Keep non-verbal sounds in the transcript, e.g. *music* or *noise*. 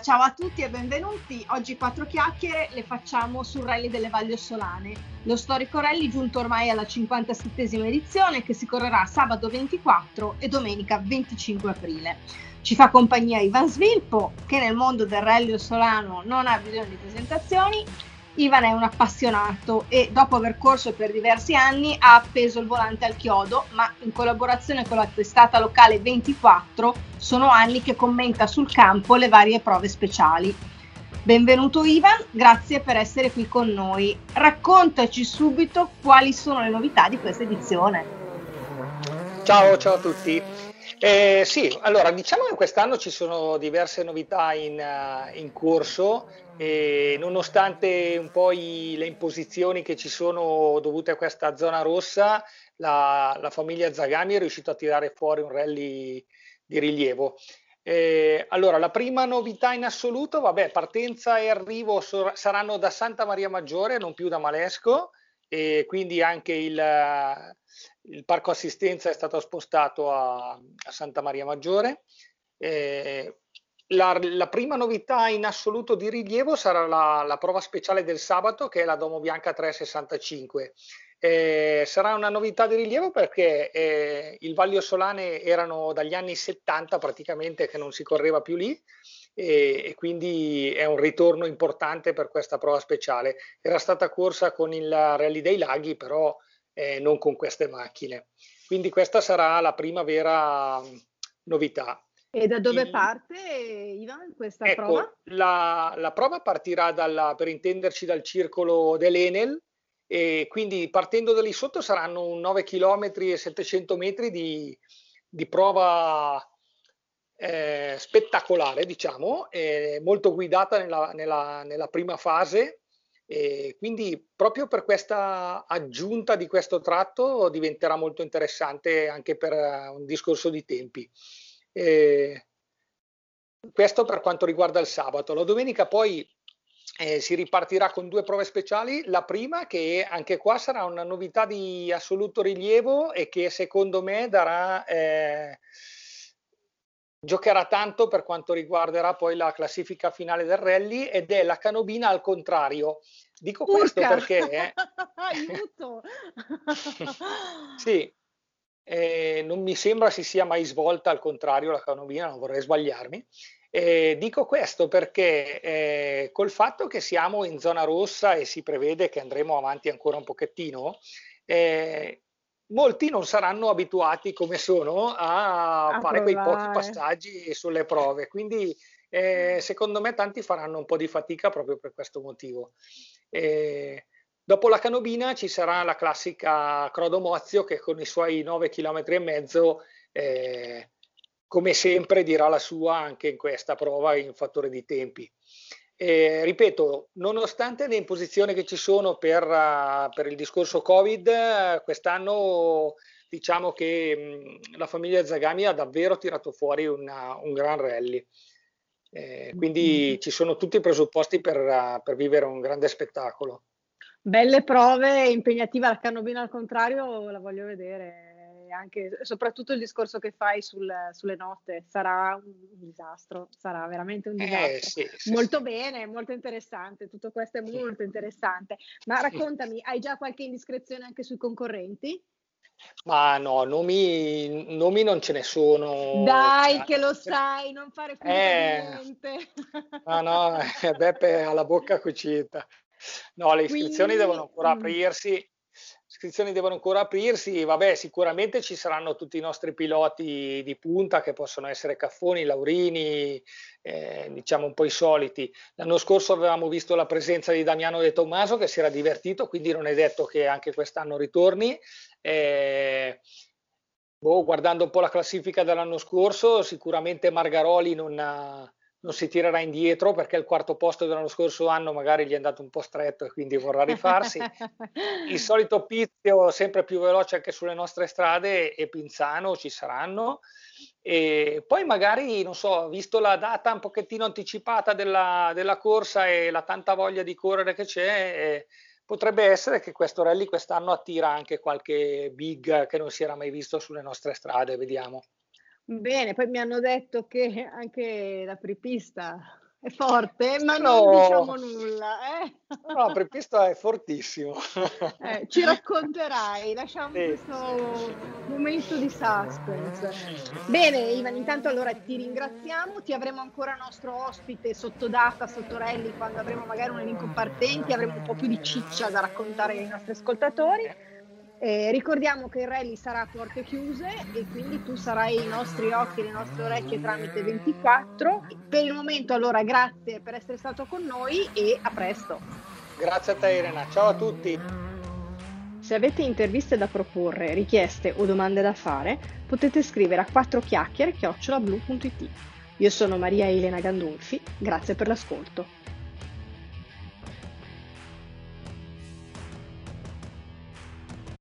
Ciao a tutti e benvenuti. Oggi quattro chiacchiere le facciamo sul rally delle Valli Ossolane, lo storico rally giunto ormai alla 57esima edizione che si correrà sabato 24 e domenica 25 aprile. Ci fa compagnia Ivan Svilpo che nel mondo del rally ossolano non ha bisogno di presentazioni Ivan è un appassionato e dopo aver corso per diversi anni ha appeso il volante al chiodo, ma in collaborazione con la testata locale 24 sono anni che commenta sul campo le varie prove speciali. Benvenuto Ivan, grazie per essere qui con noi. Raccontaci subito quali sono le novità di questa edizione. Ciao, ciao a tutti. Eh, sì, allora diciamo che quest'anno ci sono diverse novità in, uh, in corso e nonostante un po' i, le imposizioni che ci sono dovute a questa zona rossa, la, la famiglia Zagami è riuscita a tirare fuori un rally di rilievo. Eh, allora, la prima novità in assoluto, vabbè, partenza e arrivo so, saranno da Santa Maria Maggiore, non più da Malesco, e quindi anche il, il parco assistenza è stato spostato a, a Santa Maria Maggiore. Eh, la, la, prima novità in assoluto di rilievo sarà la, la, prova speciale del sabato, che è la Domo Bianca 365. Eh, sarà una novità di rilievo perché eh, il Vaglio Solane erano dagli anni 70 praticamente che non si correva più lì e, e, quindi è un ritorno importante per questa prova speciale. Era stata corsa con il Rally dei Laghi, però eh, non con queste macchine. Quindi questa sarà la prima vera novità. E da dove il... parte, Ivan, questa ecco, prova? La, la prova partirà dalla, per intenderci dal circolo dell'Enel e quindi partendo da lì sotto saranno 9 km e 700 metri di, di prova eh, spettacolare, diciamo, eh, molto guidata nella, nella, nella prima fase e quindi proprio per questa aggiunta di questo tratto diventerà molto interessante anche per eh, un discorso di tempi. E questo per quanto riguarda il sabato. La domenica poi eh, si ripartirà con due prove speciali. La prima, che anche qua sarà una novità di assoluto rilievo e che secondo me darà, eh, giocherà tanto per quanto riguarderà poi la classifica finale del rally ed è la canobina al contrario. Dico Urca. questo perché... Eh, *laughs* Aiuto! *laughs* sì, eh, non mi sembra si sia mai svolta al contrario la canobina, non vorrei sbagliarmi. Eh, dico questo perché eh, col fatto che siamo in zona rossa e si prevede che andremo avanti ancora un pochettino, eh, molti non saranno abituati come sono a, a fare provare. quei pochi passaggi sulle prove. Quindi eh, secondo me tanti faranno un po' di fatica proprio per questo motivo. Eh, dopo la canobina ci sarà la classica Crodomozio che con i suoi 9 km e mezzo eh, come sempre dirà la sua anche in questa prova in fattore di tempi. Eh, ripeto, nonostante le imposizioni che ci sono per, uh, per il discorso Covid, quest'anno diciamo che mh, la famiglia Zagami ha davvero tirato fuori una, un gran rally. Eh, quindi mm-hmm. ci sono tutti i presupposti per, uh, per, vivere un grande spettacolo. Belle prove, impegnativa la canobina al contrario, la voglio vedere anche soprattutto il discorso che fai sul, sulle notte sarà un disastro, sarà veramente un disastro. Eh, sì, sì, molto sì. bene, molto interessante, tutto questo è molto interessante. Ma raccontami, hai già qualche indiscrezione anche sui concorrenti? Ma no, nomi, nomi non ce ne sono. Dai, cioè, che lo sai, non fare finta eh, niente. No, no, Beppe ha la bocca cucita. No, le iscrizioni Quindi, devono ancora mm. aprirsi iscrizioni devono ancora aprirsi, vabbè sicuramente ci saranno tutti i nostri piloti di punta che possono essere Caffoni, Laurini, eh, diciamo un po' i soliti. L'anno scorso avevamo visto la presenza di Damiano De Tommaso che si era divertito, quindi non è detto che anche quest'anno ritorni. Eh, boh, guardando un po' la classifica dell'anno scorso, sicuramente Margaroli non ha non si tirerà indietro perché il quarto posto dell'anno scorso anno magari gli è andato un po' stretto e quindi vorrà rifarsi. *laughs* il solito Pizio sempre più veloce anche sulle nostre strade e Pinzano ci saranno. E poi magari, non so, visto la data un pochettino anticipata della, della corsa e la tanta voglia di correre che c'è, eh, potrebbe essere che questo rally quest'anno attira anche qualche big che non si era mai visto sulle nostre strade, vediamo. Bene, poi mi hanno detto che anche la prepista È forte, ma no. non diciamo nulla. Eh? No, prepista è fortissimo. Eh, ci racconterai, lasciamo sì, questo momento di suspense. Bene, Ivan, intanto allora ti ringraziamo, ti avremo ancora nostro ospite sotto data, sotto Rally, quando avremo magari un elenco partenti, avremo un po' più di ciccia da raccontare ai nostri ascoltatori. Eh, ricordiamo che il rally sarà a porte chiuse e quindi tu sarai i nostri occhi, le nostre orecchie tramite 24. Per il momento allora grazie per essere stato con noi e a presto. Grazie a te Irena, ciao a tutti. Se avete interviste da proporre, richieste o domande da fare, potete scrivere a 4 chiacchiere chiocciolablu.it. Io sono Maria Elena Gandolfi, grazie per l'ascolto.